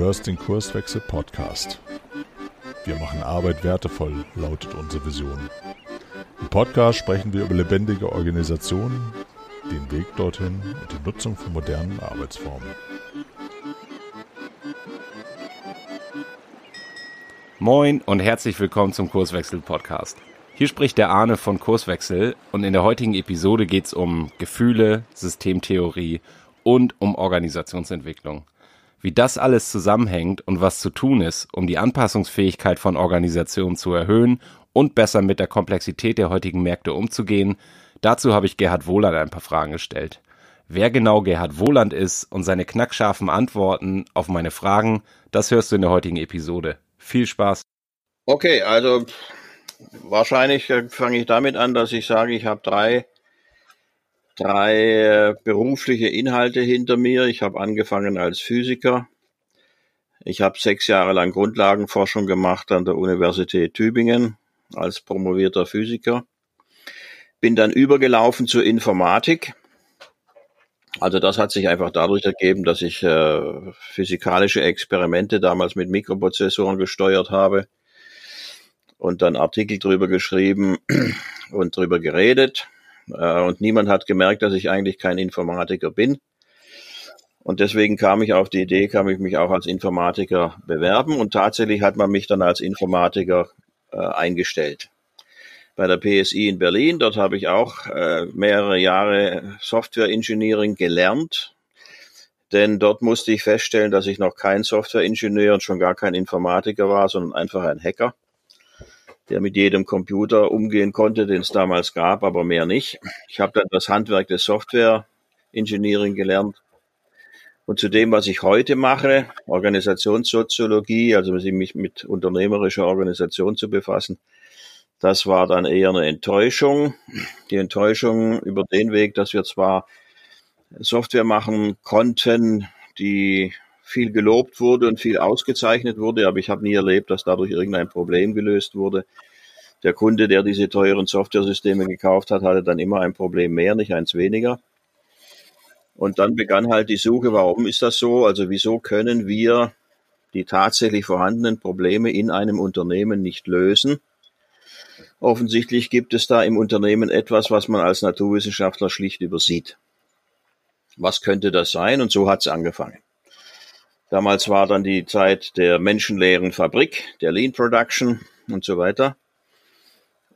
hörst den Kurswechsel Podcast. Wir machen Arbeit wertevoll, lautet unsere Vision. Im Podcast sprechen wir über lebendige Organisationen, den Weg dorthin und die Nutzung von modernen Arbeitsformen. Moin und herzlich willkommen zum Kurswechsel Podcast. Hier spricht der Arne von Kurswechsel und in der heutigen Episode geht es um Gefühle, Systemtheorie und um Organisationsentwicklung. Wie das alles zusammenhängt und was zu tun ist, um die Anpassungsfähigkeit von Organisationen zu erhöhen und besser mit der Komplexität der heutigen Märkte umzugehen, dazu habe ich Gerhard Wohland ein paar Fragen gestellt. Wer genau Gerhard Wohland ist und seine knackscharfen Antworten auf meine Fragen, das hörst du in der heutigen Episode. Viel Spaß. Okay, also wahrscheinlich äh, fange ich damit an, dass ich sage, ich habe drei drei äh, berufliche Inhalte hinter mir. Ich habe angefangen als Physiker. Ich habe sechs Jahre lang Grundlagenforschung gemacht an der Universität Tübingen als promovierter Physiker. Bin dann übergelaufen zur Informatik. Also das hat sich einfach dadurch ergeben, dass ich äh, physikalische Experimente damals mit Mikroprozessoren gesteuert habe und dann Artikel drüber geschrieben und drüber geredet. Äh, und niemand hat gemerkt, dass ich eigentlich kein Informatiker bin. Und deswegen kam ich auf die Idee, kam ich mich auch als Informatiker bewerben. Und tatsächlich hat man mich dann als Informatiker äh, eingestellt. Bei der PSI in Berlin, dort habe ich auch äh, mehrere Jahre Software Engineering gelernt. Denn dort musste ich feststellen, dass ich noch kein Softwareingenieur und schon gar kein Informatiker war, sondern einfach ein Hacker der mit jedem Computer umgehen konnte, den es damals gab, aber mehr nicht. Ich habe dann das Handwerk des Software Engineering gelernt. Und zu dem, was ich heute mache, Organisationssoziologie, also mich mit unternehmerischer Organisation zu befassen, das war dann eher eine Enttäuschung. Die Enttäuschung über den Weg, dass wir zwar Software machen konnten, die viel gelobt wurde und viel ausgezeichnet wurde, aber ich habe nie erlebt, dass dadurch irgendein Problem gelöst wurde. Der Kunde, der diese teuren Softwaresysteme gekauft hat, hatte dann immer ein Problem mehr, nicht eins weniger. Und dann begann halt die Suche, warum ist das so? Also wieso können wir die tatsächlich vorhandenen Probleme in einem Unternehmen nicht lösen? Offensichtlich gibt es da im Unternehmen etwas, was man als Naturwissenschaftler schlicht übersieht. Was könnte das sein? Und so hat es angefangen. Damals war dann die Zeit der menschenleeren Fabrik, der Lean Production und so weiter.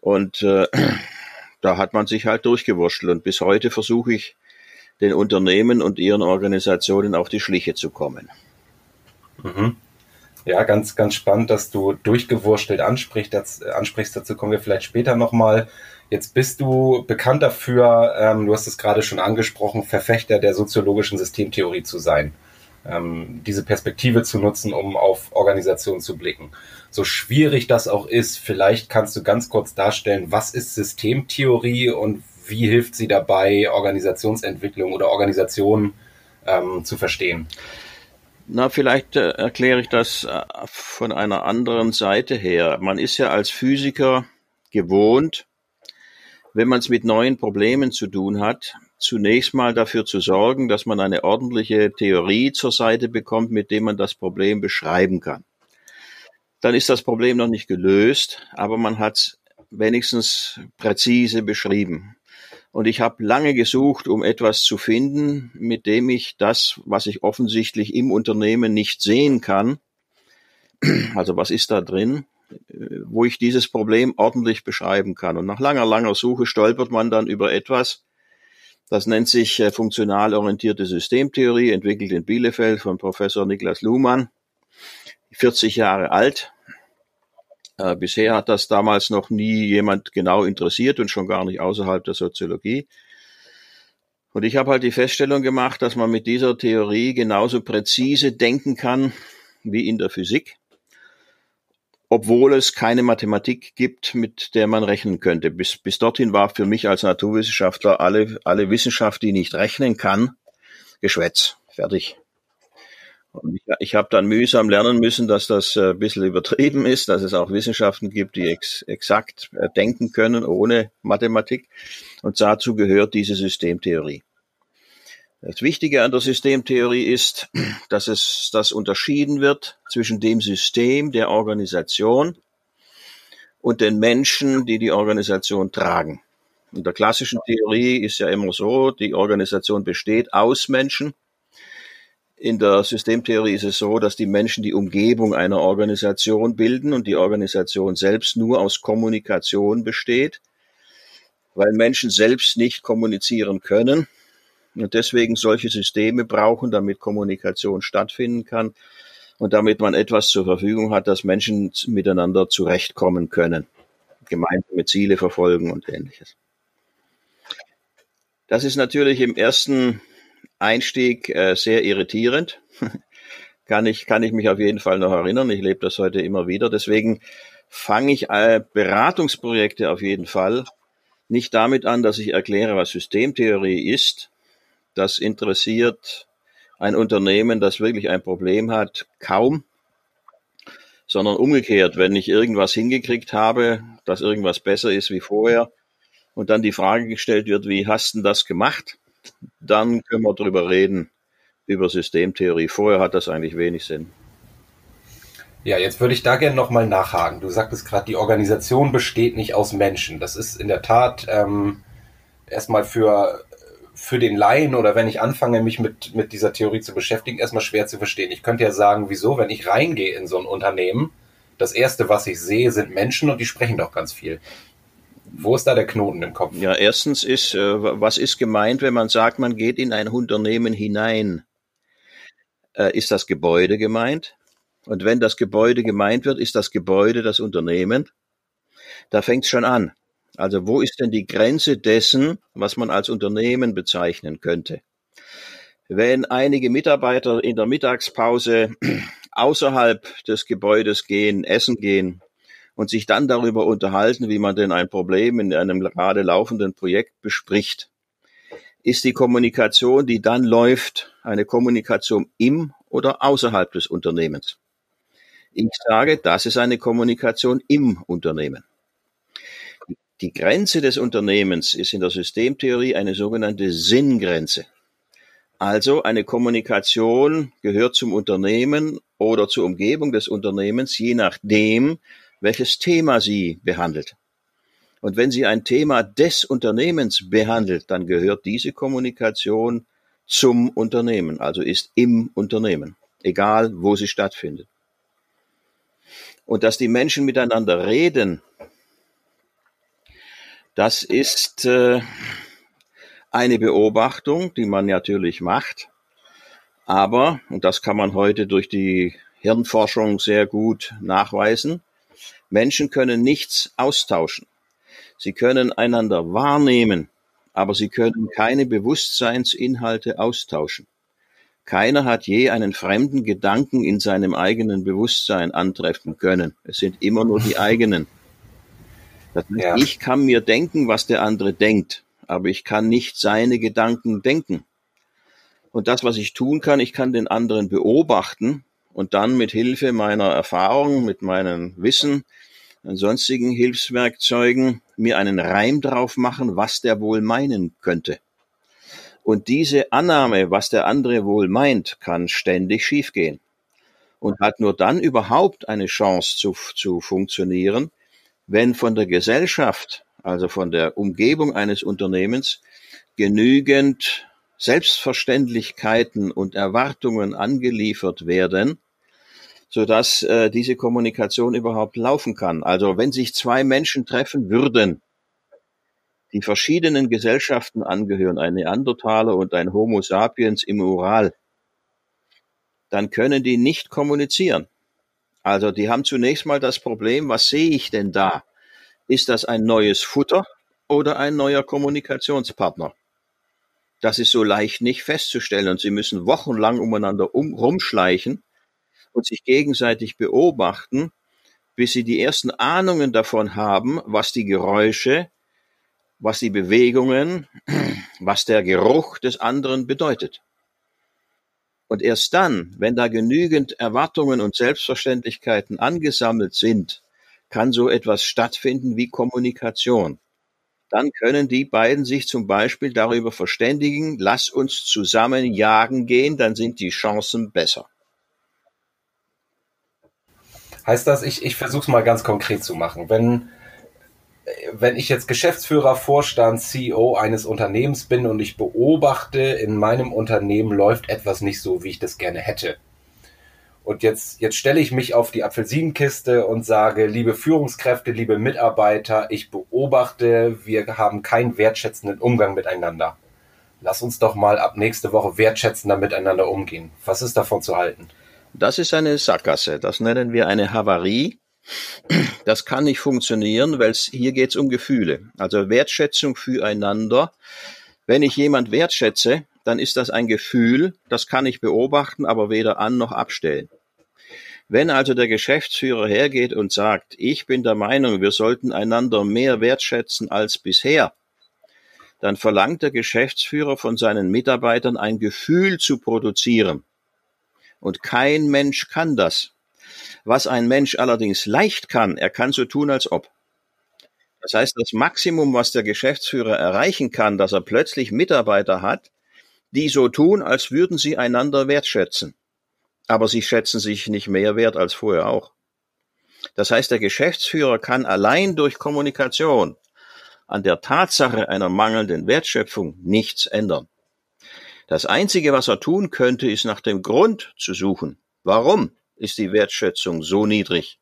Und äh, da hat man sich halt durchgewurschtelt. Und bis heute versuche ich, den Unternehmen und ihren Organisationen auf die Schliche zu kommen. Mhm. Ja, ganz, ganz spannend, dass du durchgewurschtelt ansprichst. Das, ansprichst. Dazu kommen wir vielleicht später nochmal. Jetzt bist du bekannt dafür, ähm, du hast es gerade schon angesprochen, Verfechter der soziologischen Systemtheorie zu sein ähm, diese Perspektive zu nutzen, um auf Organisationen zu blicken. So schwierig das auch ist, vielleicht kannst du ganz kurz darstellen, was ist Systemtheorie und wie hilft sie dabei, Organisationsentwicklung oder Organisationen ähm, zu verstehen? Na, vielleicht äh, erkläre ich das äh, von einer anderen Seite her. Man ist ja als Physiker gewohnt, wenn man es mit neuen Problemen zu tun hat, zunächst mal dafür zu sorgen, dass man eine ordentliche Theorie zur Seite bekommt, mit dem man das Problem beschreiben kann. Dann ist das Problem noch nicht gelöst, aber man hat es wenigstens präzise beschrieben. Und ich habe lange gesucht, um etwas zu finden, mit dem ich das, was ich offensichtlich im Unternehmen nicht sehen kann, also was ist da drin, wo ich dieses Problem ordentlich beschreiben kann. Und nach langer, langer Suche stolpert man dann über etwas, das nennt sich äh, funktional orientierte Systemtheorie, entwickelt in Bielefeld von Professor Niklas Luhmann, 40 Jahre alt. Äh, bisher hat das damals noch nie jemand genau interessiert und schon gar nicht außerhalb der Soziologie. Und ich habe halt die Feststellung gemacht, dass man mit dieser Theorie genauso präzise denken kann wie in der Physik obwohl es keine Mathematik gibt, mit der man rechnen könnte. Bis, bis dorthin war für mich als Naturwissenschaftler alle, alle Wissenschaft, die nicht rechnen kann, Geschwätz. Fertig. Und ich, ich habe dann mühsam lernen müssen, dass das äh, ein bisschen übertrieben ist, dass es auch Wissenschaften gibt, die ex, exakt äh, denken können ohne Mathematik. Und dazu gehört diese Systemtheorie. Das Wichtige an der Systemtheorie ist, dass es das unterschieden wird zwischen dem System der Organisation und den Menschen, die die Organisation tragen. In der klassischen Theorie ist ja immer so, die Organisation besteht aus Menschen. In der Systemtheorie ist es so, dass die Menschen die Umgebung einer Organisation bilden und die Organisation selbst nur aus Kommunikation besteht, weil Menschen selbst nicht kommunizieren können und deswegen solche Systeme brauchen, damit Kommunikation stattfinden kann und damit man etwas zur Verfügung hat, dass Menschen miteinander zurechtkommen können, gemeinsame Ziele verfolgen und ähnliches. Das ist natürlich im ersten Einstieg äh, sehr irritierend. kann ich, kann ich mich auf jeden Fall noch erinnern. Ich lebe das heute immer wieder. Deswegen fange ich äh, Beratungsprojekte auf jeden Fall nicht damit an, dass ich erkläre, was Systemtheorie ist. Das interessiert ein Unternehmen, das wirklich ein Problem hat, kaum, sondern umgekehrt, wenn ich irgendwas hingekriegt habe, dass irgendwas besser ist wie vorher, und dann die Frage gestellt wird, wie hast du das gemacht? Dann können wir drüber reden, über Systemtheorie. Vorher hat das eigentlich wenig Sinn. Ja, jetzt würde ich da gerne nochmal nachhaken. Du sagtest gerade, die Organisation besteht nicht aus Menschen. Das ist in der Tat ähm, erstmal für, für den Laien oder wenn ich anfange, mich mit, mit dieser Theorie zu beschäftigen, erstmal schwer zu verstehen. Ich könnte ja sagen, wieso, wenn ich reingehe in so ein Unternehmen, das Erste, was ich sehe, sind Menschen und die sprechen doch ganz viel. Wo ist da der Knoten im Kopf? Ja, erstens ist, äh, was ist gemeint, wenn man sagt, man geht in ein Unternehmen hinein? Äh, ist das Gebäude gemeint? Und wenn das Gebäude gemeint wird, ist das Gebäude das Unternehmen? Da fängt es schon an. Also wo ist denn die Grenze dessen, was man als Unternehmen bezeichnen könnte? Wenn einige Mitarbeiter in der Mittagspause außerhalb des Gebäudes gehen, essen gehen, und sich dann darüber unterhalten, wie man denn ein Problem in einem gerade laufenden Projekt bespricht. Ist die Kommunikation, die dann läuft, eine Kommunikation im oder außerhalb des Unternehmens? Ich sage, das ist eine Kommunikation im Unternehmen. Die Grenze des Unternehmens ist in der Systemtheorie eine sogenannte Sinngrenze. Also eine Kommunikation gehört zum Unternehmen oder zur Umgebung des Unternehmens, je nachdem, welches Thema sie behandelt. Und wenn sie ein Thema des Unternehmens behandelt, dann gehört diese Kommunikation zum Unternehmen, also ist im Unternehmen, egal wo sie stattfindet. Und dass die Menschen miteinander reden, das ist äh, eine Beobachtung, die man natürlich macht. Aber, und das kann man heute durch die Hirnforschung sehr gut nachweisen, Menschen können nichts austauschen. Sie können einander wahrnehmen, aber sie können keine Bewusstseinsinhalte austauschen. Keiner hat je einen fremden Gedanken in seinem eigenen Bewusstsein antreffen können. Es sind immer nur die eigenen. Das heißt, ja. ich kann mir denken, was der andere denkt, aber ich kann nicht seine Gedanken denken. Und das, was ich tun kann, ich kann den anderen beobachten und dann mit Hilfe meiner Erfahrung, mit meinem Wissen, sonstigen Hilfswerkzeugen mir einen Reim drauf machen, was der wohl meinen könnte. Und diese Annahme, was der andere wohl meint, kann ständig schiefgehen und hat nur dann überhaupt eine Chance zu, zu funktionieren, wenn von der Gesellschaft, also von der Umgebung eines Unternehmens, genügend Selbstverständlichkeiten und Erwartungen angeliefert werden, sodass äh, diese Kommunikation überhaupt laufen kann. Also wenn sich zwei Menschen treffen würden, die verschiedenen Gesellschaften angehören, ein Neandertaler und ein Homo sapiens im Ural, dann können die nicht kommunizieren. Also die haben zunächst mal das Problem, was sehe ich denn da? Ist das ein neues Futter oder ein neuer Kommunikationspartner? Das ist so leicht nicht festzustellen und sie müssen wochenlang umeinander um, rumschleichen, und sich gegenseitig beobachten, bis sie die ersten Ahnungen davon haben, was die Geräusche, was die Bewegungen, was der Geruch des anderen bedeutet. Und erst dann, wenn da genügend Erwartungen und Selbstverständlichkeiten angesammelt sind, kann so etwas stattfinden wie Kommunikation. dann können die beiden sich zum Beispiel darüber verständigen, lass uns zusammen jagen gehen, dann sind die Chancen besser. Heißt das, ich, ich versuche es mal ganz konkret zu machen. Wenn, wenn ich jetzt Geschäftsführer, Vorstand, CEO eines Unternehmens bin und ich beobachte, in meinem Unternehmen läuft etwas nicht so, wie ich das gerne hätte. Und jetzt, jetzt stelle ich mich auf die Apfelsinenkiste und sage, liebe Führungskräfte, liebe Mitarbeiter, ich beobachte, wir haben keinen wertschätzenden Umgang miteinander. Lass uns doch mal ab nächste Woche wertschätzender miteinander umgehen. Was ist davon zu halten? Das ist eine Sackgasse. Das nennen wir eine Havarie. Das kann nicht funktionieren, weil hier geht es um Gefühle. Also Wertschätzung füreinander. Wenn ich jemand wertschätze, dann ist das ein Gefühl, das kann ich beobachten, aber weder an noch abstellen. Wenn also der Geschäftsführer hergeht und sagt, ich bin der Meinung, wir sollten einander mehr wertschätzen als bisher, dann verlangt der Geschäftsführer von seinen Mitarbeitern ein Gefühl zu produzieren. Und kein Mensch kann das. Was ein Mensch allerdings leicht kann, er kann so tun, als ob. Das heißt, das Maximum, was der Geschäftsführer erreichen kann, dass er plötzlich Mitarbeiter hat, die so tun, als würden sie einander wertschätzen. Aber sie schätzen sich nicht mehr wert als vorher auch. Das heißt, der Geschäftsführer kann allein durch Kommunikation an der Tatsache einer mangelnden Wertschöpfung nichts ändern. Das Einzige, was er tun könnte, ist nach dem Grund zu suchen. Warum ist die Wertschätzung so niedrig?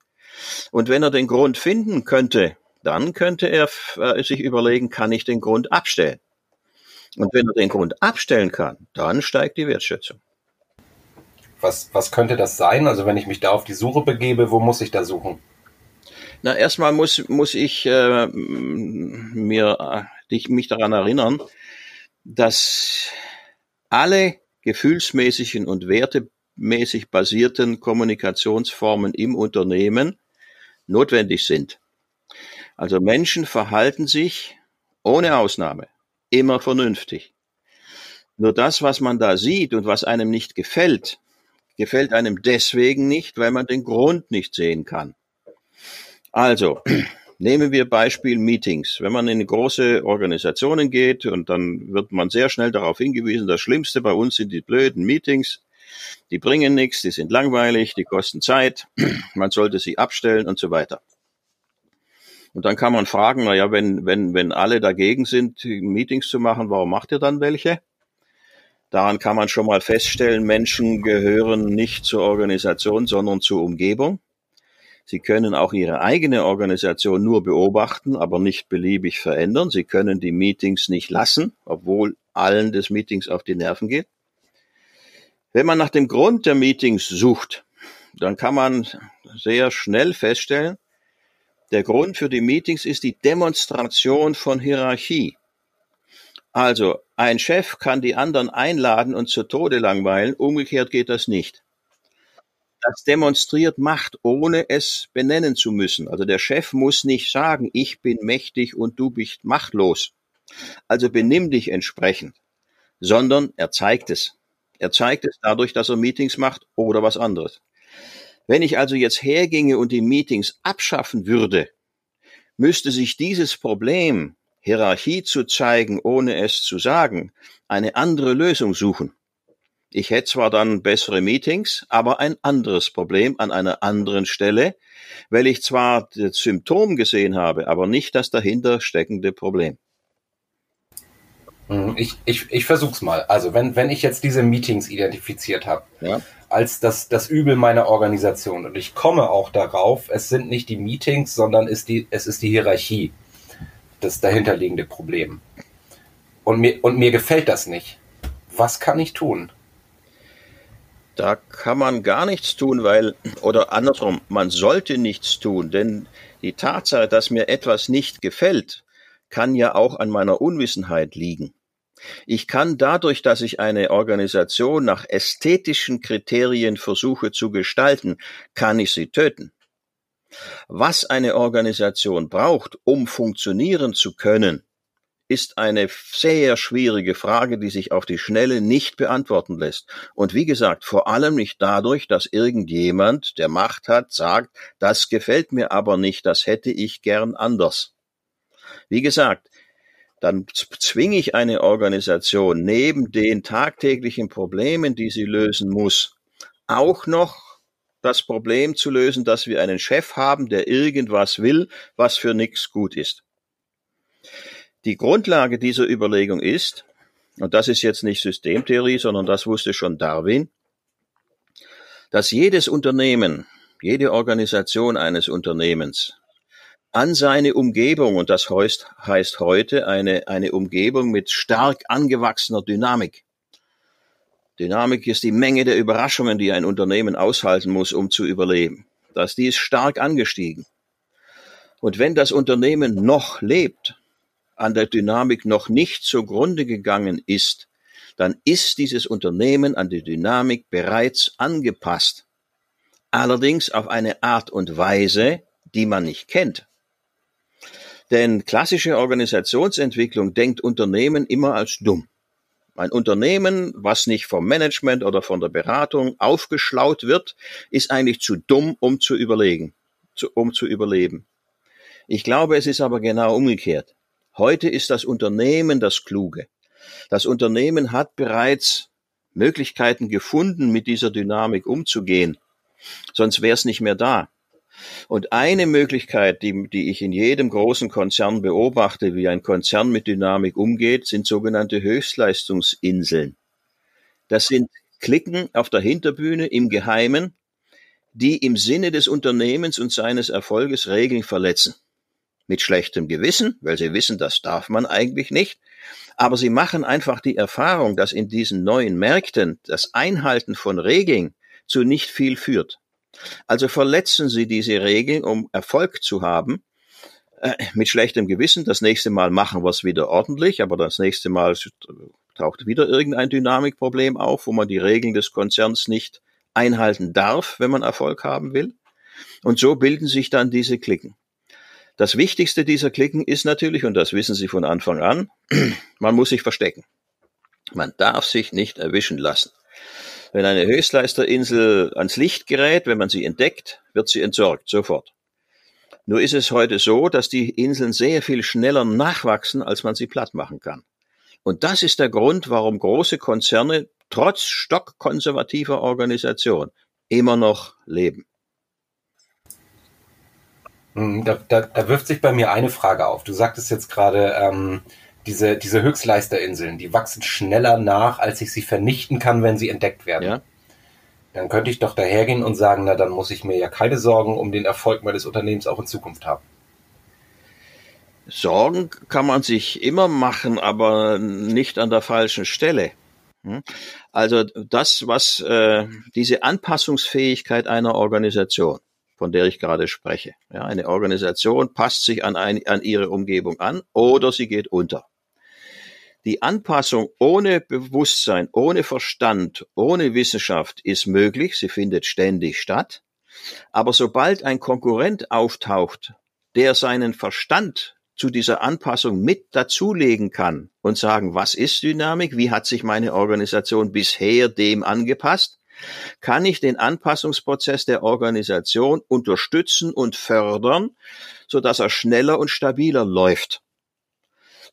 Und wenn er den Grund finden könnte, dann könnte er äh, sich überlegen, kann ich den Grund abstellen? Und wenn er den Grund abstellen kann, dann steigt die Wertschätzung. Was, was könnte das sein? Also wenn ich mich da auf die Suche begebe, wo muss ich da suchen? Na, erstmal muss, muss ich äh, mir, dich, mich daran erinnern, dass alle gefühlsmäßigen und wertemäßig basierten Kommunikationsformen im Unternehmen notwendig sind. Also Menschen verhalten sich ohne Ausnahme immer vernünftig. Nur das, was man da sieht und was einem nicht gefällt, gefällt einem deswegen nicht, weil man den Grund nicht sehen kann. Also, nehmen wir Beispiel Meetings. Wenn man in große Organisationen geht und dann wird man sehr schnell darauf hingewiesen, das Schlimmste bei uns sind die blöden Meetings. Die bringen nichts, die sind langweilig, die kosten Zeit, man sollte sie abstellen und so weiter. Und dann kann man fragen, na ja, wenn, wenn, wenn alle dagegen sind, Meetings zu machen, warum macht ihr dann welche? Daran kann man schon mal feststellen, Menschen gehören nicht zur Organisation, sondern zur Umgebung. Sie können auch Ihre eigene Organisation nur beobachten, aber nicht beliebig verändern. Sie können die Meetings nicht lassen, obwohl allen des Meetings auf die Nerven geht. Wenn man nach dem Grund der Meetings sucht, dann kann man sehr schnell feststellen, der Grund für die Meetings ist die Demonstration von Hierarchie. Also, ein Chef kann die anderen einladen und zu Tode langweilen, umgekehrt geht das nicht. Das demonstriert Macht, ohne es benennen zu müssen. Also der Chef muss nicht sagen, ich bin mächtig und du bist machtlos. Also benimm dich entsprechend, sondern er zeigt es. Er zeigt es dadurch, dass er Meetings macht oder was anderes. Wenn ich also jetzt herginge und die Meetings abschaffen würde, müsste sich dieses Problem, Hierarchie zu zeigen, ohne es zu sagen, eine andere Lösung suchen. Ich hätte zwar dann bessere Meetings, aber ein anderes Problem an einer anderen Stelle, weil ich zwar das Symptom gesehen habe, aber nicht das dahinter steckende Problem. Mhm. Ich, ich, ich versuche es mal. Also wenn, wenn ich jetzt diese Meetings identifiziert habe, ja. als das, das Übel meiner Organisation und ich komme auch darauf, es sind nicht die Meetings, sondern ist die, es ist die Hierarchie, das dahinterliegende Problem. Und mir, und mir gefällt das nicht. Was kann ich tun? Da kann man gar nichts tun, weil, oder andersrum, man sollte nichts tun, denn die Tatsache, dass mir etwas nicht gefällt, kann ja auch an meiner Unwissenheit liegen. Ich kann dadurch, dass ich eine Organisation nach ästhetischen Kriterien versuche zu gestalten, kann ich sie töten. Was eine Organisation braucht, um funktionieren zu können, ist eine sehr schwierige Frage, die sich auf die Schnelle nicht beantworten lässt. Und wie gesagt, vor allem nicht dadurch, dass irgendjemand, der Macht hat, sagt, das gefällt mir aber nicht, das hätte ich gern anders. Wie gesagt, dann zwinge ich eine Organisation neben den tagtäglichen Problemen, die sie lösen muss, auch noch das Problem zu lösen, dass wir einen Chef haben, der irgendwas will, was für nichts gut ist. Die Grundlage dieser Überlegung ist, und das ist jetzt nicht Systemtheorie, sondern das wusste schon Darwin, dass jedes Unternehmen, jede Organisation eines Unternehmens an seine Umgebung, und das heißt, heißt heute eine, eine Umgebung mit stark angewachsener Dynamik. Dynamik ist die Menge der Überraschungen, die ein Unternehmen aushalten muss, um zu überleben. Dass die ist stark angestiegen. Und wenn das Unternehmen noch lebt, an der Dynamik noch nicht zugrunde gegangen ist, dann ist dieses Unternehmen an die Dynamik bereits angepasst. Allerdings auf eine Art und Weise, die man nicht kennt. Denn klassische Organisationsentwicklung denkt Unternehmen immer als dumm. Ein Unternehmen, was nicht vom Management oder von der Beratung aufgeschlaut wird, ist eigentlich zu dumm, um zu überlegen, zu, um zu überleben. Ich glaube, es ist aber genau umgekehrt. Heute ist das Unternehmen das Kluge. Das Unternehmen hat bereits Möglichkeiten gefunden, mit dieser Dynamik umzugehen. Sonst wäre es nicht mehr da. Und eine Möglichkeit, die, die ich in jedem großen Konzern beobachte, wie ein Konzern mit Dynamik umgeht, sind sogenannte Höchstleistungsinseln. Das sind Klicken auf der Hinterbühne im Geheimen, die im Sinne des Unternehmens und seines Erfolges Regeln verletzen. Mit schlechtem Gewissen, weil sie wissen, das darf man eigentlich nicht. Aber sie machen einfach die Erfahrung, dass in diesen neuen Märkten das Einhalten von Regeln zu nicht viel führt. Also verletzen Sie diese Regeln, um Erfolg zu haben, äh, mit schlechtem Gewissen. Das nächste Mal machen wir es wieder ordentlich, aber das nächste Mal taucht wieder irgendein Dynamikproblem auf, wo man die Regeln des Konzerns nicht einhalten darf, wenn man Erfolg haben will. Und so bilden sich dann diese Klicken. Das Wichtigste dieser Klicken ist natürlich, und das wissen Sie von Anfang an, man muss sich verstecken. Man darf sich nicht erwischen lassen. Wenn eine Höchstleisterinsel ans Licht gerät, wenn man sie entdeckt, wird sie entsorgt, sofort. Nur ist es heute so, dass die Inseln sehr viel schneller nachwachsen, als man sie platt machen kann. Und das ist der Grund, warum große Konzerne trotz stockkonservativer Organisation immer noch leben. Hm, da, da, da wirft sich bei mir eine Frage auf. Du sagtest jetzt gerade, ähm, diese, diese Höchstleisterinseln, die wachsen schneller nach, als ich sie vernichten kann, wenn sie entdeckt werden. Ja. Dann könnte ich doch dahergehen und sagen, na, dann muss ich mir ja keine Sorgen um den Erfolg meines Unternehmens auch in Zukunft haben. Sorgen kann man sich immer machen, aber nicht an der falschen Stelle. Hm? Also das, was äh, diese Anpassungsfähigkeit einer Organisation, von der ich gerade spreche. Ja, eine Organisation passt sich an, ein, an ihre Umgebung an oder sie geht unter. Die Anpassung ohne Bewusstsein, ohne Verstand, ohne Wissenschaft ist möglich, sie findet ständig statt. Aber sobald ein Konkurrent auftaucht, der seinen Verstand zu dieser Anpassung mit dazulegen kann und sagen, was ist Dynamik, wie hat sich meine Organisation bisher dem angepasst, kann ich den Anpassungsprozess der Organisation unterstützen und fördern, so dass er schneller und stabiler läuft.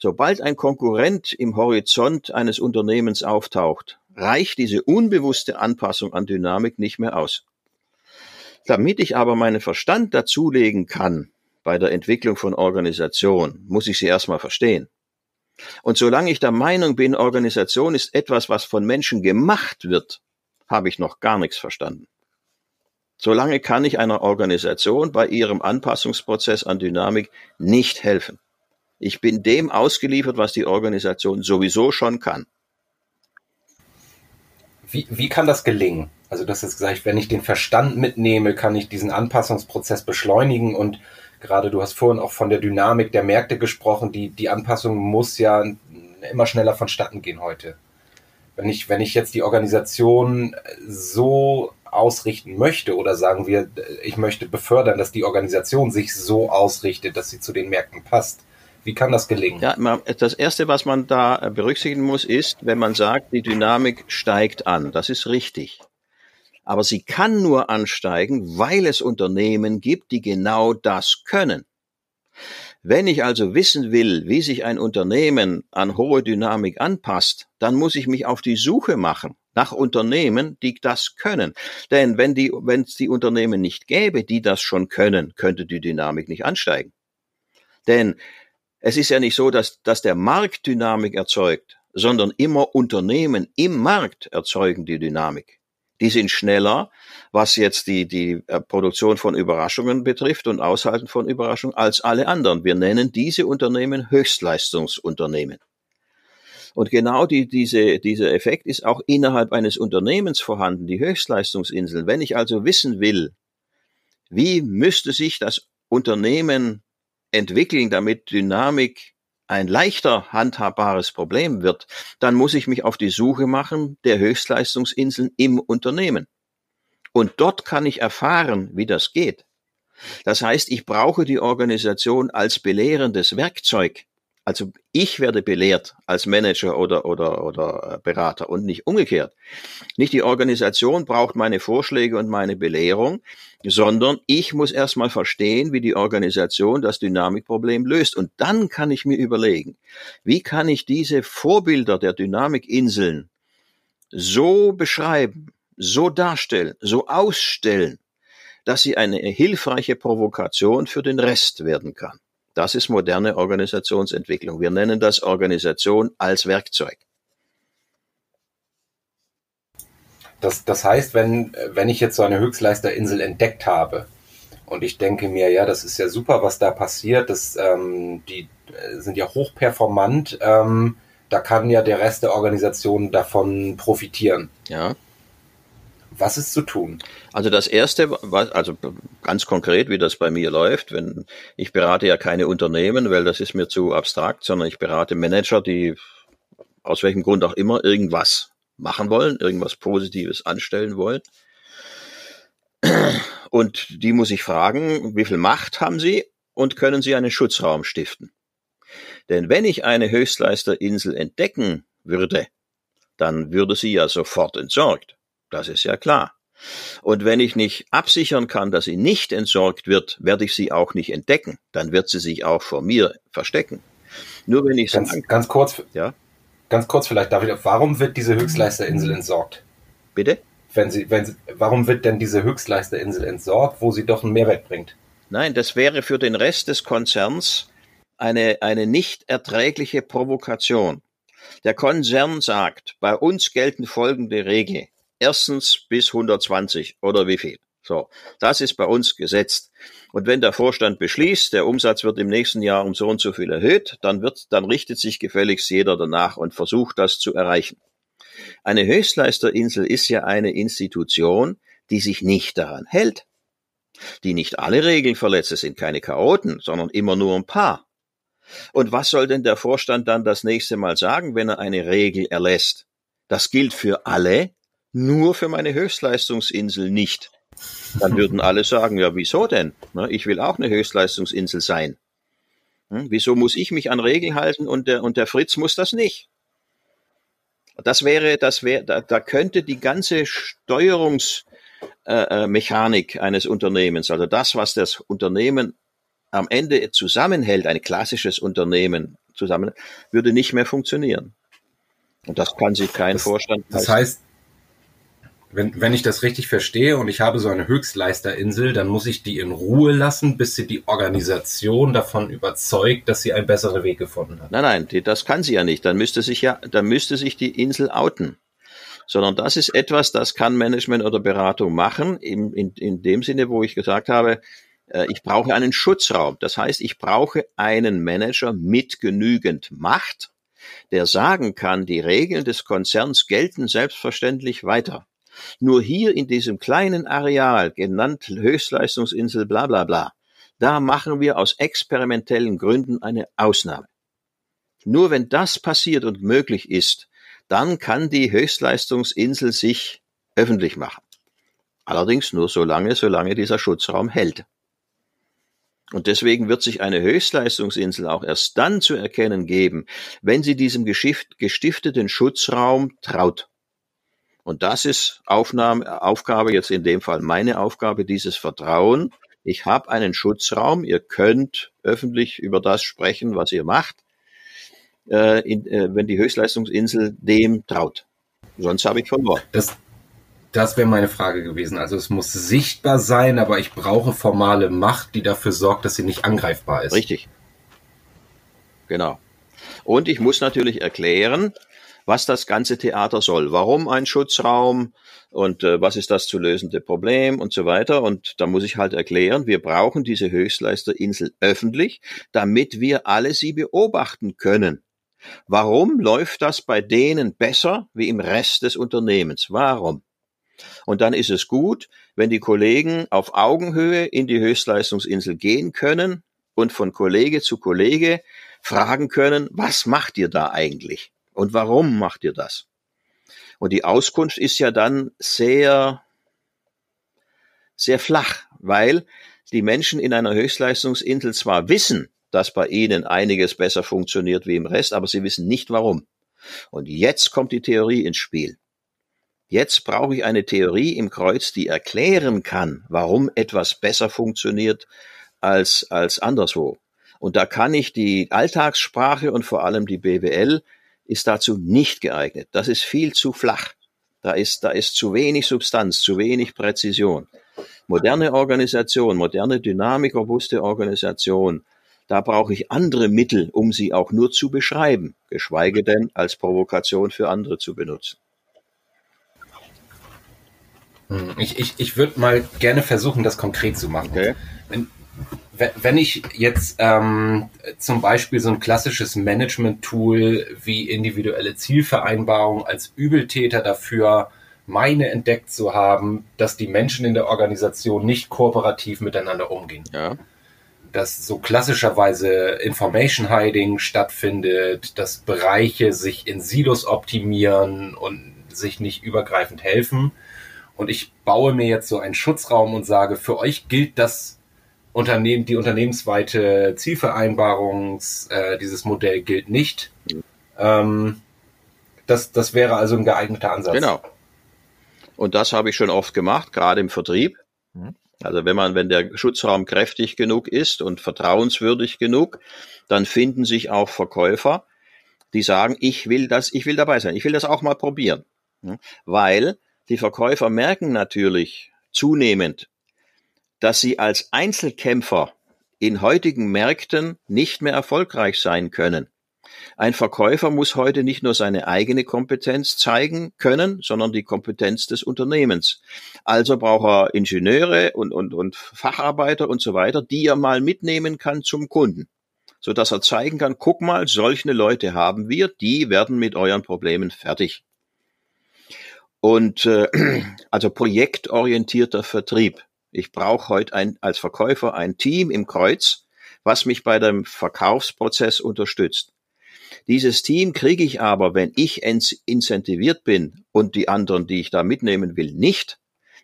Sobald ein Konkurrent im Horizont eines Unternehmens auftaucht, reicht diese unbewusste Anpassung an Dynamik nicht mehr aus. Damit ich aber meinen Verstand dazulegen kann bei der Entwicklung von Organisation, muss ich sie erstmal verstehen. Und solange ich der Meinung bin, Organisation ist etwas, was von Menschen gemacht wird, habe ich noch gar nichts verstanden. Solange kann ich einer Organisation bei ihrem Anpassungsprozess an Dynamik nicht helfen. Ich bin dem ausgeliefert, was die Organisation sowieso schon kann. Wie, wie kann das gelingen? Also das ist gesagt, wenn ich den Verstand mitnehme, kann ich diesen Anpassungsprozess beschleunigen und gerade du hast vorhin auch von der Dynamik der Märkte gesprochen, die, die Anpassung muss ja immer schneller vonstatten gehen heute. Wenn ich, wenn ich jetzt die Organisation so ausrichten möchte oder sagen wir, ich möchte befördern, dass die Organisation sich so ausrichtet, dass sie zu den Märkten passt, wie kann das gelingen? Ja, das erste, was man da äh, berücksichtigen muss, ist, wenn man sagt, die Dynamik steigt an. Das ist richtig. Aber sie kann nur ansteigen, weil es Unternehmen gibt, die genau das können. Wenn ich also wissen will, wie sich ein Unternehmen an hohe Dynamik anpasst, dann muss ich mich auf die Suche machen nach Unternehmen, die das können. Denn wenn die, wenn es die Unternehmen nicht gäbe, die das schon können, könnte die Dynamik nicht ansteigen. Denn es ist ja nicht so, dass, dass der Markt Dynamik erzeugt, sondern immer Unternehmen im Markt erzeugen die Dynamik. Die sind schneller, was jetzt die, die äh, Produktion von Überraschungen betrifft und Aushalten von Überraschungen als alle anderen. Wir nennen diese Unternehmen Höchstleistungsunternehmen. Und genau die, diese, dieser Effekt ist auch innerhalb eines Unternehmens vorhanden, die Höchstleistungsinseln. Wenn ich also wissen will, wie müsste sich das Unternehmen entwickeln, damit Dynamik ein leichter handhabbares Problem wird, dann muss ich mich auf die Suche machen der Höchstleistungsinseln im Unternehmen. Und dort kann ich erfahren, wie das geht. Das heißt, ich brauche die Organisation als belehrendes Werkzeug. Also ich werde belehrt als Manager oder, oder, oder äh, Berater und nicht umgekehrt. Nicht die Organisation braucht meine Vorschläge und meine Belehrung, sondern ich muss erstmal verstehen, wie die Organisation das Dynamikproblem löst. Und dann kann ich mir überlegen, wie kann ich diese Vorbilder der Dynamikinseln so beschreiben, so darstellen, so ausstellen, dass sie eine hilfreiche Provokation für den Rest werden kann. Das ist moderne Organisationsentwicklung. Wir nennen das Organisation als Werkzeug. Das, das heißt, wenn, wenn ich jetzt so eine Höchstleisterinsel entdeckt habe und ich denke mir, ja, das ist ja super, was da passiert, das, ähm, die äh, sind ja hochperformant, ähm, da kann ja der Rest der Organisation davon profitieren. Ja. Was ist zu tun? Also das erste, also ganz konkret, wie das bei mir läuft, wenn ich berate ja keine Unternehmen, weil das ist mir zu abstrakt, sondern ich berate Manager, die aus welchem Grund auch immer irgendwas machen wollen, irgendwas Positives anstellen wollen. Und die muss ich fragen, wie viel Macht haben sie und können sie einen Schutzraum stiften? Denn wenn ich eine Höchstleisterinsel entdecken würde, dann würde sie ja sofort entsorgt. Das ist ja klar. Und wenn ich nicht absichern kann, dass sie nicht entsorgt wird, werde ich sie auch nicht entdecken. Dann wird sie sich auch vor mir verstecken. Nur wenn ich ganz, ganz kurz, ja, ganz kurz vielleicht, David, warum wird diese Höchstleisterinsel entsorgt? Bitte? Wenn sie, wenn sie, warum wird denn diese Höchstleisterinsel entsorgt, wo sie doch einen Mehrwert bringt? Nein, das wäre für den Rest des Konzerns eine, eine nicht erträgliche Provokation. Der Konzern sagt, bei uns gelten folgende Regeln erstens bis 120 oder wie viel. So, das ist bei uns gesetzt. Und wenn der Vorstand beschließt, der Umsatz wird im nächsten Jahr um so und so viel erhöht, dann wird, dann richtet sich gefälligst jeder danach und versucht das zu erreichen. Eine Höchstleisterinsel ist ja eine Institution, die sich nicht daran hält, die nicht alle Regeln verletzt, es sind keine Chaoten, sondern immer nur ein paar. Und was soll denn der Vorstand dann das nächste Mal sagen, wenn er eine Regel erlässt? Das gilt für alle, nur für meine Höchstleistungsinsel nicht. Dann würden alle sagen, ja, wieso denn? Ich will auch eine Höchstleistungsinsel sein. Hm, wieso muss ich mich an Regeln halten und der, und der Fritz muss das nicht? Das wäre, das wäre, da, da könnte die ganze Steuerungsmechanik äh, äh eines Unternehmens, also das, was das Unternehmen am Ende zusammenhält, ein klassisches Unternehmen zusammen, würde nicht mehr funktionieren. Und das kann sich kein das, Vorstand. Das heißt, wenn, wenn ich das richtig verstehe und ich habe so eine Höchstleisterinsel, dann muss ich die in Ruhe lassen, bis sie die Organisation davon überzeugt, dass sie einen besseren Weg gefunden hat. Nein, nein, die, das kann sie ja nicht. Dann müsste sich ja, dann müsste sich die Insel outen. Sondern das ist etwas, das kann Management oder Beratung machen, in, in, in dem Sinne, wo ich gesagt habe, äh, ich brauche einen Schutzraum. Das heißt, ich brauche einen Manager mit genügend Macht, der sagen kann, die Regeln des Konzerns gelten selbstverständlich weiter. Nur hier in diesem kleinen Areal, genannt Höchstleistungsinsel bla bla bla, da machen wir aus experimentellen Gründen eine Ausnahme. Nur wenn das passiert und möglich ist, dann kann die Höchstleistungsinsel sich öffentlich machen. Allerdings nur so lange, solange dieser Schutzraum hält. Und deswegen wird sich eine Höchstleistungsinsel auch erst dann zu erkennen geben, wenn sie diesem gestifteten Schutzraum traut. Und das ist Aufnahme, Aufgabe, jetzt in dem Fall meine Aufgabe, dieses Vertrauen Ich habe einen Schutzraum, ihr könnt öffentlich über das sprechen, was ihr macht, äh, in, äh, wenn die Höchstleistungsinsel dem traut. Sonst habe ich verloren. Das, das wäre meine Frage gewesen. Also es muss sichtbar sein, aber ich brauche formale Macht, die dafür sorgt, dass sie nicht angreifbar ist. Richtig. Genau. Und ich muss natürlich erklären, was das ganze Theater soll. Warum ein Schutzraum und äh, was ist das zu lösende Problem und so weiter. Und da muss ich halt erklären, wir brauchen diese Höchstleisterinsel öffentlich, damit wir alle sie beobachten können. Warum läuft das bei denen besser wie im Rest des Unternehmens? Warum? Und dann ist es gut, wenn die Kollegen auf Augenhöhe in die Höchstleistungsinsel gehen können und von Kollege zu Kollege fragen können, was macht ihr da eigentlich? Und warum macht ihr das? Und die Auskunft ist ja dann sehr, sehr flach, weil die Menschen in einer Höchstleistungsinsel zwar wissen, dass bei ihnen einiges besser funktioniert wie im Rest, aber sie wissen nicht warum. Und jetzt kommt die Theorie ins Spiel. Jetzt brauche ich eine Theorie im Kreuz, die erklären kann, warum etwas besser funktioniert als, als anderswo. Und da kann ich die Alltagssprache und vor allem die BWL ist dazu nicht geeignet. Das ist viel zu flach. Da ist, da ist zu wenig Substanz, zu wenig Präzision. Moderne Organisation, moderne Dynamik, robuste Organisation, da brauche ich andere Mittel, um sie auch nur zu beschreiben, geschweige denn als Provokation für andere zu benutzen. Hm, ich, ich, ich würde mal gerne versuchen, das konkret zu machen. Okay. Wenn, ich jetzt ähm, zum Beispiel so ein klassisches Management-Tool wie individuelle Zielvereinbarung als Übeltäter dafür meine entdeckt zu haben, dass die Menschen in der Organisation nicht kooperativ miteinander umgehen. Ja. Dass so klassischerweise Information Hiding stattfindet, dass Bereiche sich in Silos optimieren und sich nicht übergreifend helfen. Und ich baue mir jetzt so einen Schutzraum und sage, für euch gilt das Unternehmen, die unternehmensweite Zielvereinbarungs, äh, dieses Modell gilt nicht. Ähm, das, das wäre also ein geeigneter Ansatz. Genau. Und das habe ich schon oft gemacht, gerade im Vertrieb. Mhm. Also wenn man, wenn der Schutzraum kräftig genug ist und vertrauenswürdig genug, dann finden sich auch Verkäufer, die sagen, ich will das, ich will dabei sein, ich will das auch mal probieren. Weil die Verkäufer merken natürlich zunehmend, dass sie als Einzelkämpfer in heutigen Märkten nicht mehr erfolgreich sein können. Ein Verkäufer muss heute nicht nur seine eigene Kompetenz zeigen können, sondern die Kompetenz des Unternehmens. Also braucht er Ingenieure und, und, und Facharbeiter und so weiter, die er mal mitnehmen kann zum Kunden, so dass er zeigen kann, guck mal, solche Leute haben wir, die werden mit euren Problemen fertig. Und äh, also projektorientierter Vertrieb. Ich brauche heute ein, als Verkäufer ein Team im Kreuz, was mich bei dem Verkaufsprozess unterstützt. Dieses Team kriege ich aber, wenn ich incentiviert bin und die anderen, die ich da mitnehmen will, nicht,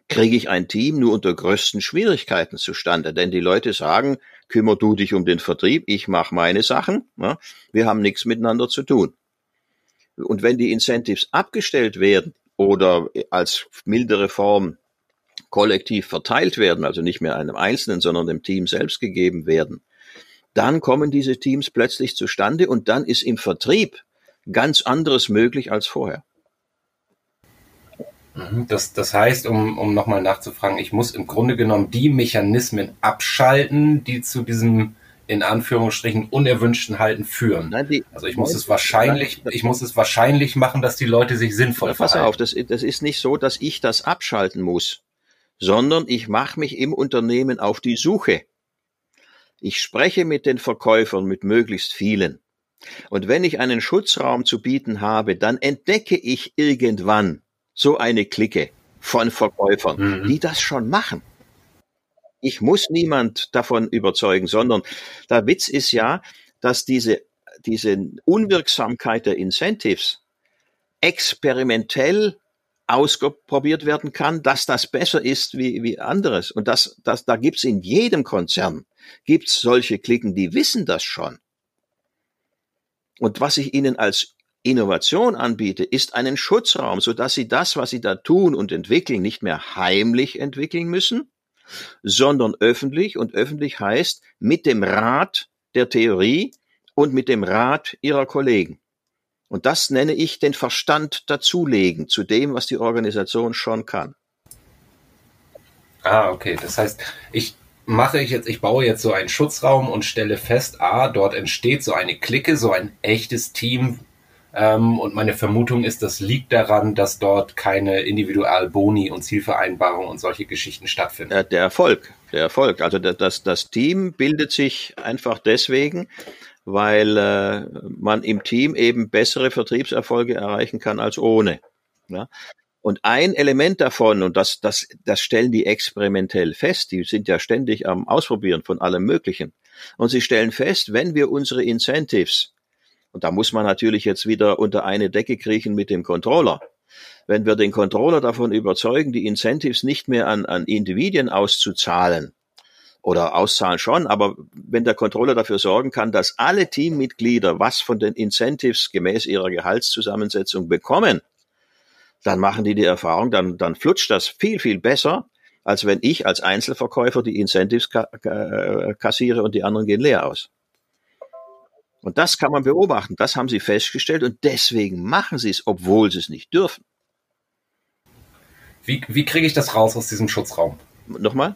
kriege ich ein Team nur unter größten Schwierigkeiten zustande. Denn die Leute sagen, kümmer du dich um den Vertrieb, ich mache meine Sachen, ne? wir haben nichts miteinander zu tun. Und wenn die Incentives abgestellt werden oder als mildere Form kollektiv verteilt werden, also nicht mehr einem Einzelnen, sondern dem Team selbst gegeben werden, dann kommen diese Teams plötzlich zustande und dann ist im Vertrieb ganz anderes möglich als vorher. Mhm, das, das heißt, um, um nochmal nachzufragen, ich muss im Grunde genommen die Mechanismen abschalten, die zu diesem in Anführungsstrichen unerwünschten Halten führen. Nein, die, also ich muss es wahrscheinlich, ich muss es wahrscheinlich machen, dass die Leute sich sinnvoll pass verhalten. Pass auf, das, das ist nicht so, dass ich das abschalten muss sondern ich mache mich im Unternehmen auf die Suche. Ich spreche mit den Verkäufern, mit möglichst vielen. Und wenn ich einen Schutzraum zu bieten habe, dann entdecke ich irgendwann so eine Clique von Verkäufern, mhm. die das schon machen. Ich muss niemand davon überzeugen, sondern der Witz ist ja, dass diese, diese Unwirksamkeit der Incentives experimentell ausprobiert werden kann, dass das besser ist wie, wie anderes. Und das, das, da gibt's in jedem Konzern, gibt's solche Klicken, die wissen das schon. Und was ich ihnen als Innovation anbiete, ist einen Schutzraum, so dass sie das, was sie da tun und entwickeln, nicht mehr heimlich entwickeln müssen, sondern öffentlich. Und öffentlich heißt mit dem Rat der Theorie und mit dem Rat ihrer Kollegen. Und das nenne ich den Verstand dazulegen zu dem, was die Organisation schon kann. Ah, okay. Das heißt, ich mache ich jetzt, ich baue jetzt so einen Schutzraum und stelle fest, ah, dort entsteht so eine Clique, so ein echtes Team. Ähm, und meine Vermutung ist, das liegt daran, dass dort keine Individualboni und Zielvereinbarungen und solche Geschichten stattfinden. Der, der Erfolg, der Erfolg. Also das, das Team bildet sich einfach deswegen, weil äh, man im Team eben bessere Vertriebserfolge erreichen kann als ohne. Ja? Und ein Element davon, und das, das, das stellen die experimentell fest, die sind ja ständig am Ausprobieren von allem Möglichen. Und sie stellen fest, wenn wir unsere Incentives, und da muss man natürlich jetzt wieder unter eine Decke kriechen mit dem Controller, wenn wir den Controller davon überzeugen, die Incentives nicht mehr an, an Individuen auszuzahlen, oder auszahlen schon, aber wenn der Controller dafür sorgen kann, dass alle Teammitglieder was von den Incentives gemäß ihrer Gehaltszusammensetzung bekommen, dann machen die die Erfahrung, dann, dann flutscht das viel, viel besser, als wenn ich als Einzelverkäufer die Incentives kassiere und die anderen gehen leer aus. Und das kann man beobachten, das haben sie festgestellt und deswegen machen sie es, obwohl sie es nicht dürfen. Wie, wie kriege ich das raus aus diesem Schutzraum? Nochmal?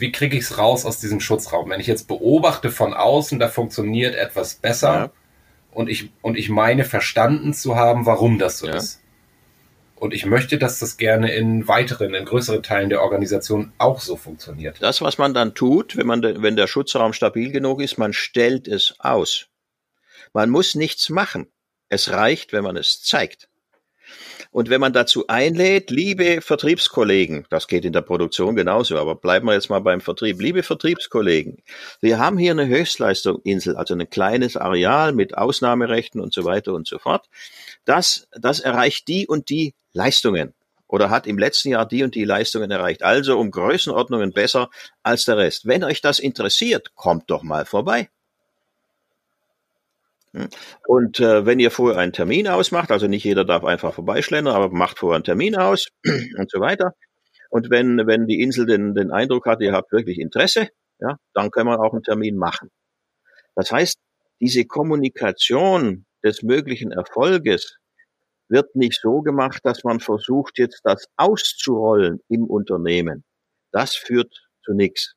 Wie kriege ich es raus aus diesem Schutzraum? Wenn ich jetzt beobachte von außen, da funktioniert etwas besser ja. und, ich, und ich meine verstanden zu haben, warum das so ja. ist. Und ich möchte, dass das gerne in weiteren, in größeren Teilen der Organisation auch so funktioniert. Das, was man dann tut, wenn man, wenn der Schutzraum stabil genug ist, man stellt es aus. Man muss nichts machen. Es reicht, wenn man es zeigt. Und wenn man dazu einlädt, liebe Vertriebskollegen, das geht in der Produktion genauso, aber bleiben wir jetzt mal beim Vertrieb, liebe Vertriebskollegen, wir haben hier eine Höchstleistungsinsel, also ein kleines Areal mit Ausnahmerechten und so weiter und so fort. Das, das erreicht die und die Leistungen oder hat im letzten Jahr die und die Leistungen erreicht. Also um Größenordnungen besser als der Rest. Wenn euch das interessiert, kommt doch mal vorbei. Hm. Und äh, wenn ihr vorher einen Termin ausmacht, also nicht jeder darf einfach vorbeischlendern, aber macht vorher einen Termin aus und so weiter. Und wenn, wenn die Insel den, den Eindruck hat, ihr habt wirklich Interesse, ja, dann können wir auch einen Termin machen. Das heißt, diese Kommunikation des möglichen Erfolges wird nicht so gemacht, dass man versucht, jetzt das auszurollen im Unternehmen. Das führt zu nichts.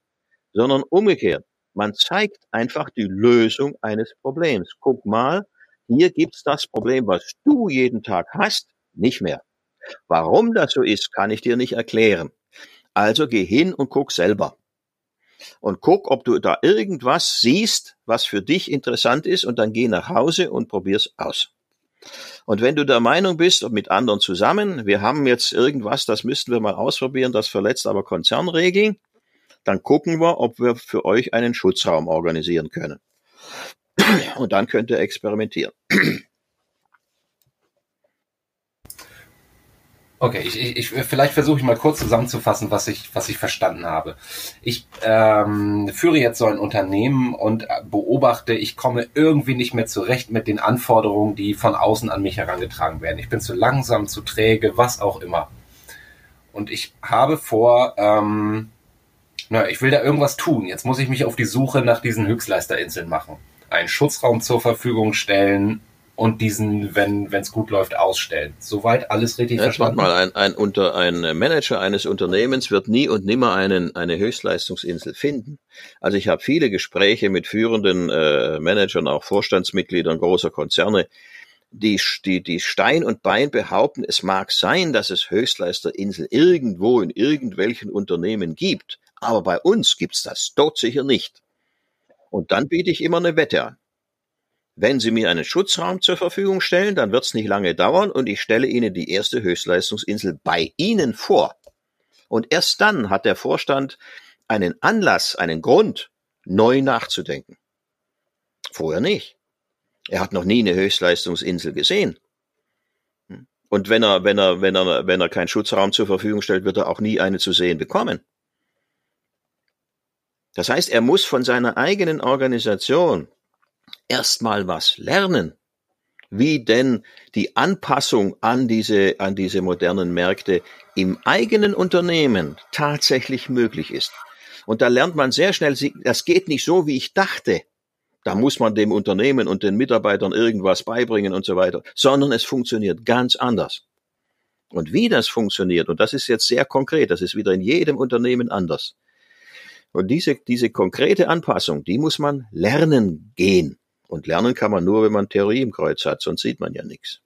Sondern umgekehrt. Man zeigt einfach die Lösung eines Problems. Guck mal, hier gibt's das Problem, was du jeden Tag hast, nicht mehr. Warum das so ist, kann ich dir nicht erklären. Also geh hin und guck selber. Und guck, ob du da irgendwas siehst, was für dich interessant ist, und dann geh nach Hause und probier's aus. Und wenn du der Meinung bist, mit anderen zusammen, wir haben jetzt irgendwas, das müssten wir mal ausprobieren, das verletzt aber Konzernregeln, dann gucken wir, ob wir für euch einen Schutzraum organisieren können. Und dann könnt ihr experimentieren. Okay, ich, ich, vielleicht versuche ich mal kurz zusammenzufassen, was ich, was ich verstanden habe. Ich ähm, führe jetzt so ein Unternehmen und beobachte, ich komme irgendwie nicht mehr zurecht mit den Anforderungen, die von außen an mich herangetragen werden. Ich bin zu langsam, zu träge, was auch immer. Und ich habe vor, ähm, na, ich will da irgendwas tun. Jetzt muss ich mich auf die Suche nach diesen Höchstleisterinseln machen. Einen Schutzraum zur Verfügung stellen und diesen, wenn es gut läuft, ausstellen. Soweit alles richtig ja, verstanden? mal, ein, ein, unter, ein Manager eines Unternehmens wird nie und nimmer einen, eine Höchstleistungsinsel finden. Also ich habe viele Gespräche mit führenden äh, Managern, auch Vorstandsmitgliedern großer Konzerne, die, die, die Stein und Bein behaupten, es mag sein, dass es Höchstleisterinsel irgendwo in irgendwelchen Unternehmen gibt. Aber bei uns gibt's das dort sicher nicht. Und dann biete ich immer eine Wette an. Wenn Sie mir einen Schutzraum zur Verfügung stellen, dann wird's nicht lange dauern und ich stelle Ihnen die erste Höchstleistungsinsel bei Ihnen vor. Und erst dann hat der Vorstand einen Anlass, einen Grund, neu nachzudenken. Vorher nicht. Er hat noch nie eine Höchstleistungsinsel gesehen. Und wenn er, wenn er, wenn er, wenn er keinen Schutzraum zur Verfügung stellt, wird er auch nie eine zu sehen bekommen. Das heißt, er muss von seiner eigenen Organisation erstmal was lernen. wie denn die Anpassung an diese, an diese modernen Märkte im eigenen Unternehmen tatsächlich möglich ist. Und da lernt man sehr schnell, das geht nicht so, wie ich dachte. Da muss man dem Unternehmen und den Mitarbeitern irgendwas beibringen und so weiter, sondern es funktioniert ganz anders. Und wie das funktioniert, und das ist jetzt sehr konkret, das ist wieder in jedem Unternehmen anders. Und diese, diese konkrete Anpassung, die muss man lernen gehen. Und lernen kann man nur, wenn man Theorie im Kreuz hat, sonst sieht man ja nichts.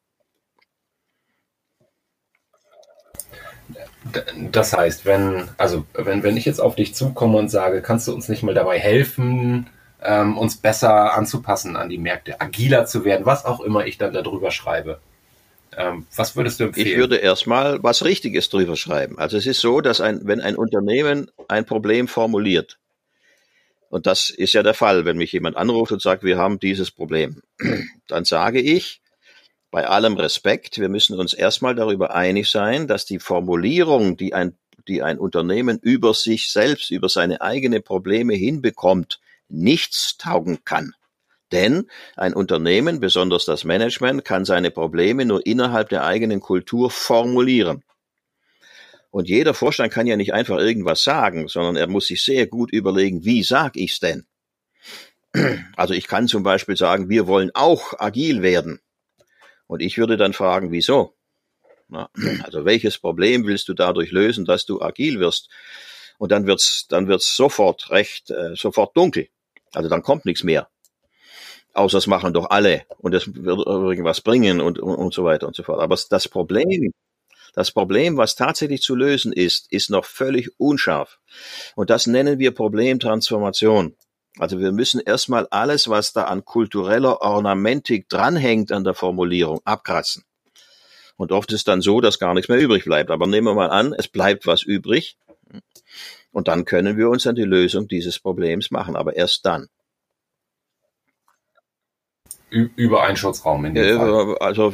Das heißt, wenn, also wenn, wenn ich jetzt auf dich zukomme und sage, kannst du uns nicht mal dabei helfen, ähm, uns besser anzupassen an die Märkte, agiler zu werden, was auch immer ich dann darüber schreibe. Ähm, was würdest du empfehlen? Ich würde erstmal was Richtiges drüber schreiben. Also es ist so, dass ein, wenn ein Unternehmen ein Problem formuliert, und das ist ja der Fall, wenn mich jemand anruft und sagt, wir haben dieses Problem, dann sage ich, bei allem Respekt, wir müssen uns erstmal darüber einig sein, dass die Formulierung, die ein, die ein Unternehmen über sich selbst, über seine eigenen Probleme hinbekommt, nichts taugen kann. Denn ein Unternehmen, besonders das Management, kann seine Probleme nur innerhalb der eigenen Kultur formulieren. Und jeder Vorstand kann ja nicht einfach irgendwas sagen, sondern er muss sich sehr gut überlegen, wie sage ich's denn? Also ich kann zum Beispiel sagen, wir wollen auch agil werden. Und ich würde dann fragen, wieso? Also welches Problem willst du dadurch lösen, dass du agil wirst? Und dann wird's, dann wird's sofort recht, äh, sofort dunkel. Also dann kommt nichts mehr. Außer es machen doch alle und es wird irgendwas bringen und, und, und so weiter und so fort. Aber das Problem, das Problem, was tatsächlich zu lösen ist, ist noch völlig unscharf. Und das nennen wir Problemtransformation. Also wir müssen erstmal alles, was da an kultureller Ornamentik dranhängt an der Formulierung, abkratzen. Und oft ist dann so, dass gar nichts mehr übrig bleibt. Aber nehmen wir mal an, es bleibt was übrig. Und dann können wir uns an die Lösung dieses Problems machen, aber erst dann. Über einen Schutzraum in dem Fall. Also,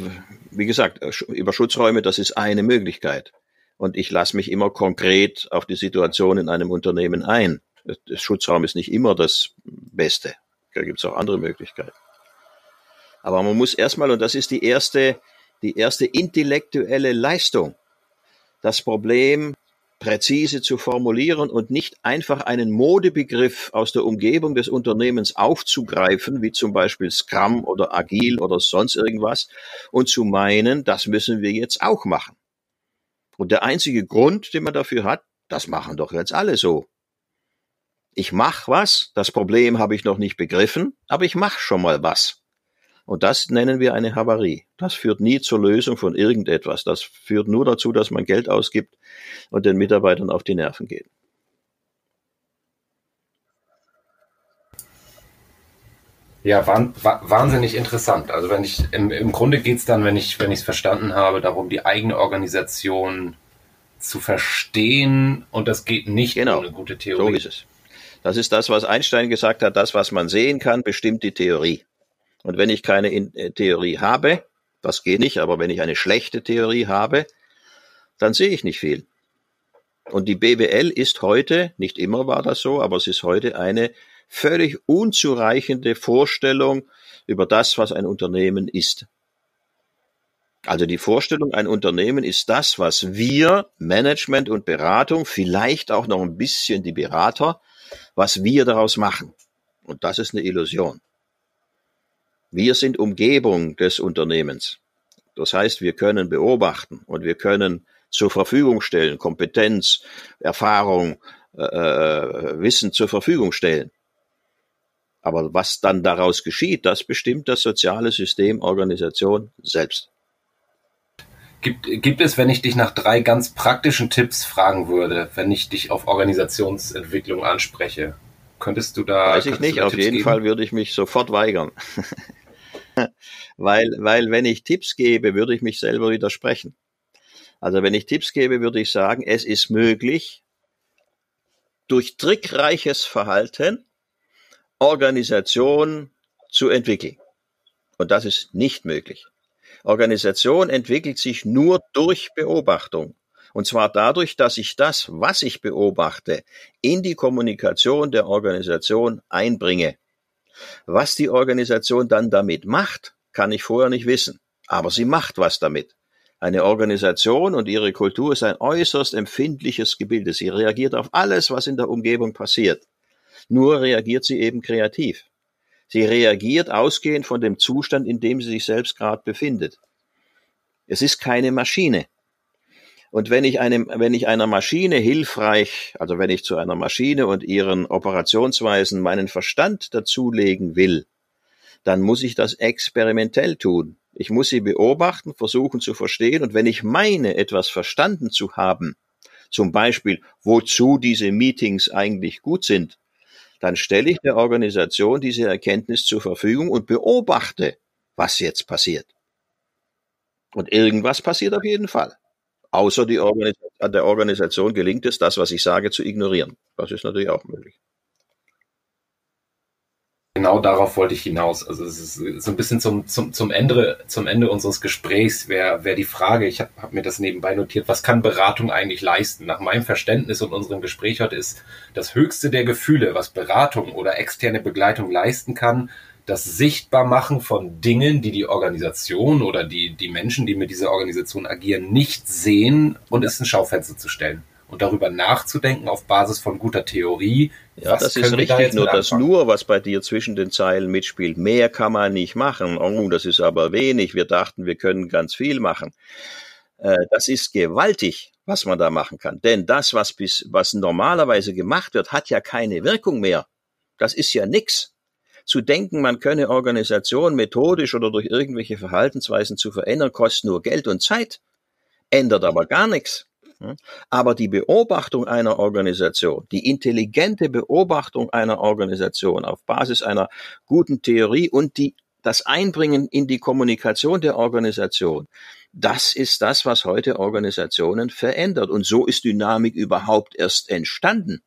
wie gesagt, über Schutzräume, das ist eine Möglichkeit. Und ich lasse mich immer konkret auf die Situation in einem Unternehmen ein. Der Schutzraum ist nicht immer das Beste. Da gibt es auch andere Möglichkeiten. Aber man muss erstmal, und das ist die erste, die erste intellektuelle Leistung, das Problem präzise zu formulieren und nicht einfach einen Modebegriff aus der Umgebung des Unternehmens aufzugreifen, wie zum Beispiel Scrum oder Agil oder sonst irgendwas, und zu meinen, das müssen wir jetzt auch machen. Und der einzige Grund, den man dafür hat, das machen doch jetzt alle so. Ich mach was, das Problem habe ich noch nicht begriffen, aber ich mach schon mal was. Und das nennen wir eine Havarie. Das führt nie zur Lösung von irgendetwas. Das führt nur dazu, dass man Geld ausgibt und den Mitarbeitern auf die Nerven geht. Ja, wahnsinnig interessant. Also wenn ich im, im Grunde geht es dann, wenn ich wenn ich es verstanden habe, darum, die eigene Organisation zu verstehen und das geht nicht genau. ohne gute Theorie. So ist es. Das ist das, was Einstein gesagt hat, das, was man sehen kann, bestimmt die Theorie. Und wenn ich keine äh, Theorie habe, das geht nicht, aber wenn ich eine schlechte Theorie habe, dann sehe ich nicht viel. Und die BWL ist heute, nicht immer war das so, aber es ist heute eine völlig unzureichende Vorstellung über das, was ein Unternehmen ist. Also die Vorstellung, ein Unternehmen ist das, was wir, Management und Beratung, vielleicht auch noch ein bisschen die Berater, was wir daraus machen. Und das ist eine Illusion. Wir sind Umgebung des Unternehmens. Das heißt, wir können beobachten und wir können zur Verfügung stellen, Kompetenz, Erfahrung, äh, äh, Wissen zur Verfügung stellen. Aber was dann daraus geschieht, das bestimmt das soziale System, Organisation selbst. Gibt, gibt es, wenn ich dich nach drei ganz praktischen Tipps fragen würde, wenn ich dich auf Organisationsentwicklung anspreche, könntest du da? Weiß ich nicht. Auf Tipps jeden geben? Fall würde ich mich sofort weigern. weil, weil wenn ich Tipps gebe, würde ich mich selber widersprechen. Also wenn ich Tipps gebe, würde ich sagen, es ist möglich, durch trickreiches Verhalten Organisation zu entwickeln. Und das ist nicht möglich. Organisation entwickelt sich nur durch Beobachtung. Und zwar dadurch, dass ich das, was ich beobachte, in die Kommunikation der Organisation einbringe. Was die Organisation dann damit macht, kann ich vorher nicht wissen. Aber sie macht was damit. Eine Organisation und ihre Kultur ist ein äußerst empfindliches Gebilde. Sie reagiert auf alles, was in der Umgebung passiert. Nur reagiert sie eben kreativ. Sie reagiert ausgehend von dem Zustand, in dem sie sich selbst gerade befindet. Es ist keine Maschine. Und wenn ich, einem, wenn ich einer Maschine hilfreich, also wenn ich zu einer Maschine und ihren Operationsweisen meinen Verstand dazulegen will, dann muss ich das experimentell tun. Ich muss sie beobachten, versuchen zu verstehen. Und wenn ich meine, etwas verstanden zu haben, zum Beispiel, wozu diese Meetings eigentlich gut sind, dann stelle ich der Organisation diese Erkenntnis zur Verfügung und beobachte, was jetzt passiert. Und irgendwas passiert auf jeden Fall. Außer die Organis der Organisation gelingt es, das, was ich sage, zu ignorieren. Das ist natürlich auch möglich. Genau darauf wollte ich hinaus. Also es ist so ein bisschen zum, zum, zum, Ende, zum Ende unseres Gesprächs wäre wär die Frage, ich habe hab mir das nebenbei notiert, was kann Beratung eigentlich leisten? Nach meinem Verständnis und unserem Gespräch heute ist das höchste der Gefühle, was Beratung oder externe Begleitung leisten kann, das Sichtbarmachen von Dingen, die die Organisation oder die, die Menschen, die mit dieser Organisation agieren, nicht sehen und es in Schaufenster zu stellen und darüber nachzudenken auf Basis von guter Theorie. Ja, das ist richtig, da nur das nur, was bei dir zwischen den Zeilen mitspielt. Mehr kann man nicht machen. Oh, das ist aber wenig. Wir dachten, wir können ganz viel machen. Äh, das ist gewaltig, was man da machen kann. Denn das, was bis, was normalerweise gemacht wird, hat ja keine Wirkung mehr. Das ist ja nix zu denken, man könne Organisation methodisch oder durch irgendwelche Verhaltensweisen zu verändern, kostet nur Geld und Zeit, ändert aber gar nichts. Aber die Beobachtung einer Organisation, die intelligente Beobachtung einer Organisation auf Basis einer guten Theorie und die, das Einbringen in die Kommunikation der Organisation, das ist das, was heute Organisationen verändert. Und so ist Dynamik überhaupt erst entstanden.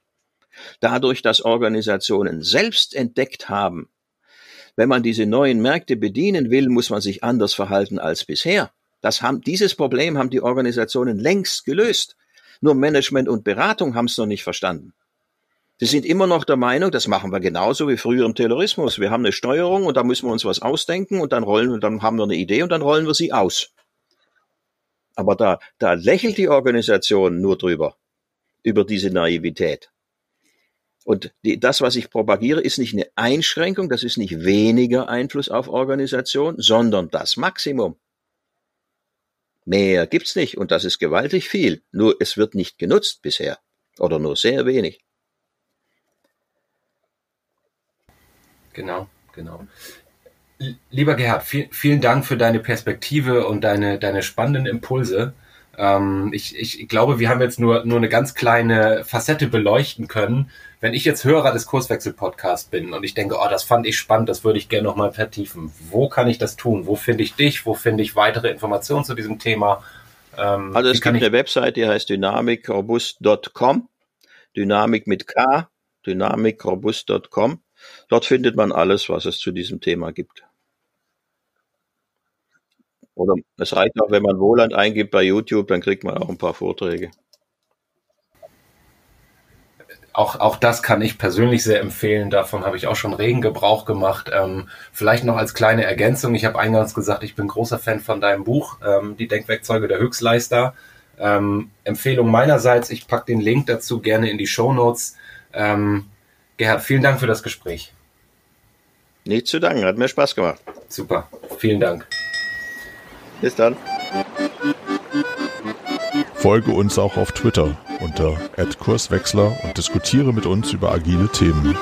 Dadurch, dass Organisationen selbst entdeckt haben, wenn man diese neuen Märkte bedienen will, muss man sich anders verhalten als bisher. Das haben, dieses Problem haben die Organisationen längst gelöst. Nur Management und Beratung haben es noch nicht verstanden. Sie sind immer noch der Meinung, das machen wir genauso wie früher im Terrorismus. Wir haben eine Steuerung und da müssen wir uns was ausdenken und dann rollen, dann haben wir eine Idee und dann rollen wir sie aus. Aber da, da lächelt die Organisation nur drüber, über diese Naivität. Und die, das, was ich propagiere, ist nicht eine Einschränkung, das ist nicht weniger Einfluss auf Organisation, sondern das Maximum. Mehr gibt's nicht und das ist gewaltig viel. Nur es wird nicht genutzt bisher oder nur sehr wenig. Genau, genau. Lieber Gerhard, viel, vielen Dank für deine Perspektive und deine, deine spannenden Impulse. Ähm, ich, ich glaube, wir haben jetzt nur, nur eine ganz kleine Facette beleuchten können. Wenn ich jetzt Hörer des Kurswechsel-Podcasts bin und ich denke, oh, das fand ich spannend, das würde ich gerne nochmal vertiefen. Wo kann ich das tun? Wo finde ich dich? Wo finde ich weitere Informationen zu diesem Thema? Ähm, also es gibt eine Website, die heißt dynamikrobust.com. Dynamik mit K, dynamikrobust.com. Dort findet man alles, was es zu diesem Thema gibt. Oder es reicht auch, wenn man Wohland eingibt bei YouTube, dann kriegt man auch ein paar Vorträge. Auch, auch das kann ich persönlich sehr empfehlen. Davon habe ich auch schon regen Gebrauch gemacht. Ähm, vielleicht noch als kleine Ergänzung. Ich habe eingangs gesagt, ich bin großer Fan von deinem Buch, ähm, Die Denkwerkzeuge der Höchstleister. Ähm, Empfehlung meinerseits. Ich packe den Link dazu gerne in die Show Notes. Ähm, Gerhard, vielen Dank für das Gespräch. Nicht zu danken, hat mir Spaß gemacht. Super, vielen Dank. Bis dann. Folge uns auch auf Twitter unter @kurswechsler und diskutiere mit uns über agile Themen.